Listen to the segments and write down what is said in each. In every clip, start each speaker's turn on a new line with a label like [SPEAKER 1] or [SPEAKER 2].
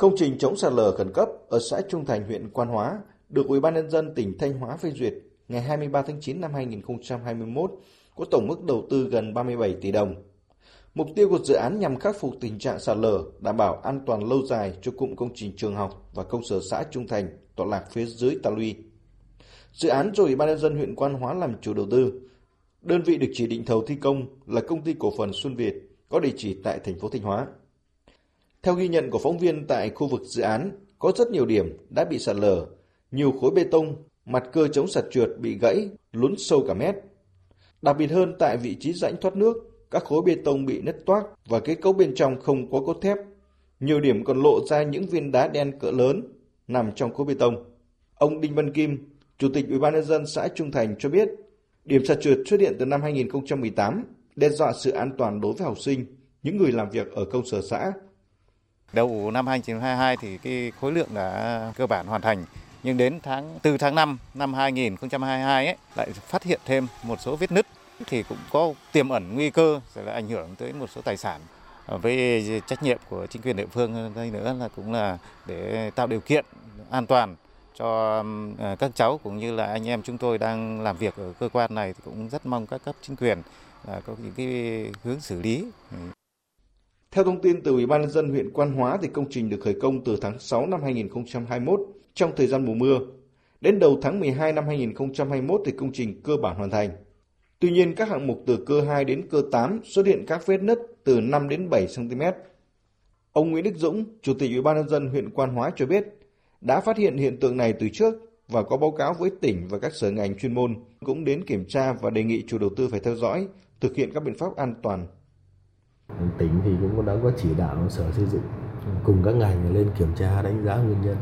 [SPEAKER 1] Công trình chống sạt lở khẩn cấp ở xã Trung Thành, huyện Quan Hóa được Ủy ban nhân dân tỉnh Thanh Hóa phê duyệt ngày 23 tháng 9 năm 2021 có tổng mức đầu tư gần 37 tỷ đồng. Mục tiêu của dự án nhằm khắc phục tình trạng sạt lở, đảm bảo an toàn lâu dài cho cụm công trình trường học và công sở xã Trung Thành tọa lạc phía dưới Tà luy. Dự án do Ủy ban nhân dân huyện Quan Hóa làm chủ đầu tư. Đơn vị được chỉ định thầu thi công là công ty cổ phần Xuân Việt có địa chỉ tại thành phố Thanh Hóa. Theo ghi nhận của phóng viên tại khu vực dự án, có rất nhiều điểm đã bị sạt lở, nhiều khối bê tông, mặt cơ chống sạt trượt bị gãy, lún sâu cả mét. Đặc biệt hơn tại vị trí rãnh thoát nước, các khối bê tông bị nứt toác và kết cấu bên trong không có cốt thép. Nhiều điểm còn lộ ra những viên đá đen cỡ lớn nằm trong khối bê tông. Ông Đinh Văn Kim, Chủ tịch Ủy ban nhân dân xã Trung Thành cho biết, điểm sạt trượt xuất hiện từ năm 2018, đe dọa sự an toàn đối với học sinh, những người làm việc ở công sở xã
[SPEAKER 2] Đầu năm 2022 thì cái khối lượng đã cơ bản hoàn thành. Nhưng đến tháng từ tháng 5 năm 2022 ấy, lại phát hiện thêm một số vết nứt thì cũng có tiềm ẩn nguy cơ sẽ là ảnh hưởng tới một số tài sản. Ờ, Với trách nhiệm của chính quyền địa phương đây nữa là cũng là để tạo điều kiện an toàn cho ờ, các cháu cũng như là anh em chúng tôi đang làm việc ở cơ quan này thì cũng rất mong các cấp chính quyền có những cái hướng xử lý
[SPEAKER 1] theo thông tin từ Ủy ban nhân dân huyện Quan Hóa thì công trình được khởi công từ tháng 6 năm 2021 trong thời gian mùa mưa. Đến đầu tháng 12 năm 2021 thì công trình cơ bản hoàn thành. Tuy nhiên các hạng mục từ cơ 2 đến cơ 8 xuất hiện các vết nứt từ 5 đến 7 cm. Ông Nguyễn Đức Dũng, Chủ tịch Ủy ban nhân dân huyện Quan Hóa cho biết, đã phát hiện hiện tượng này từ trước và có báo cáo với tỉnh và các sở ngành chuyên môn cũng đến kiểm tra và đề nghị chủ đầu tư phải theo dõi, thực hiện các biện pháp an toàn
[SPEAKER 3] tỉnh thì cũng đã có chỉ đạo sở xây dựng. Cùng các ngành lên kiểm tra, đánh giá nguyên nhân.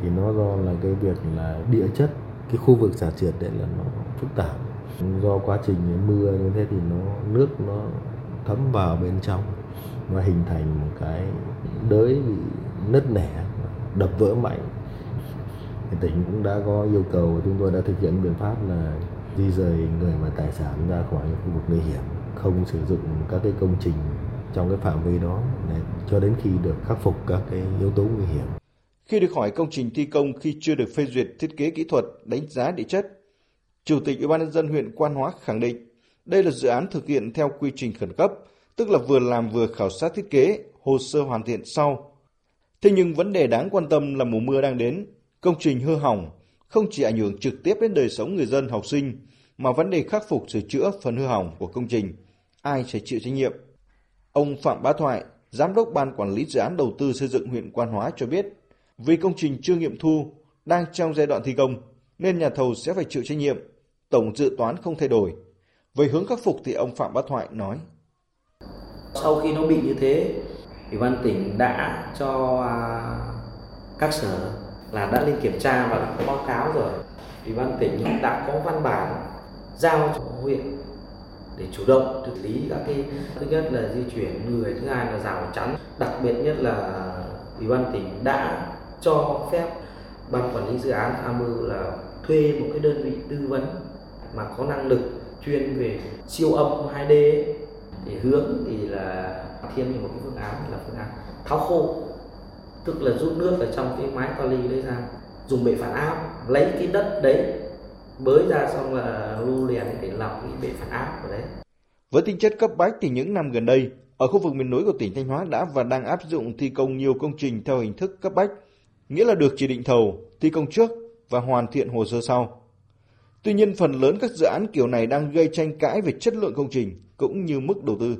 [SPEAKER 3] Thì nó do là cái việc là địa chất, cái khu vực xả trượt đấy là nó phức tạp. Do quá trình mưa như thế thì nó, nước nó thấm vào bên trong. Và hình thành một cái đới bị nứt nẻ, đập vỡ mạnh. Thì tỉnh cũng đã có yêu cầu, chúng tôi đã thực hiện biện pháp là di rời người và tài sản ra khỏi khu vực nguy hiểm không sử dụng các cái công trình trong cái phạm vi đó để cho đến khi được khắc phục các cái yếu tố nguy hiểm.
[SPEAKER 1] Khi được hỏi công trình thi công khi chưa được phê duyệt thiết kế kỹ thuật, đánh giá địa chất, Chủ tịch Ủy ban nhân dân huyện Quan Hóa khẳng định đây là dự án thực hiện theo quy trình khẩn cấp, tức là vừa làm vừa khảo sát thiết kế, hồ sơ hoàn thiện sau. Thế nhưng vấn đề đáng quan tâm là mùa mưa đang đến, công trình hư hỏng không chỉ ảnh hưởng trực tiếp đến đời sống người dân học sinh mà vấn đề khắc phục sửa chữa phần hư hỏng của công trình ai sẽ chịu trách nhiệm. Ông Phạm Bá Thoại, Giám đốc Ban Quản lý Dự án Đầu tư xây dựng huyện Quan Hóa cho biết, vì công trình chưa nghiệm thu, đang trong giai đoạn thi công, nên nhà thầu sẽ phải chịu trách nhiệm. Tổng dự toán không thay đổi. Về hướng khắc phục thì ông Phạm Bá Thoại nói.
[SPEAKER 4] Sau khi nó bị như thế, Ủy ban tỉnh đã cho à, các sở là đã lên kiểm tra và đã có báo cáo rồi. Ủy ban tỉnh đã có văn bản giao cho huyện để chủ động xử lý các cái thứ nhất là di chuyển người thứ hai là rào chắn. Đặc biệt nhất là ủy ban tỉnh đã cho phép ban quản lý dự án tham mưu là thuê một cái đơn vị tư vấn mà có năng lực chuyên về siêu âm 2D ấy, thì hướng thì là thêm một cái phương án là phương án tháo khô tức là rút nước ở trong cái mái toa ly đấy ra dùng bệ phản áp lấy cái đất đấy bới ra xong là lưu liền để lọc cái bể phản áp ở đấy.
[SPEAKER 1] Với tính chất cấp bách thì những năm gần đây, ở khu vực miền núi của tỉnh Thanh Hóa đã và đang áp dụng thi công nhiều công trình theo hình thức cấp bách, nghĩa là được chỉ định thầu, thi công trước và hoàn thiện hồ sơ sau. Tuy nhiên phần lớn các dự án kiểu này đang gây tranh cãi về chất lượng công trình cũng như mức đầu tư.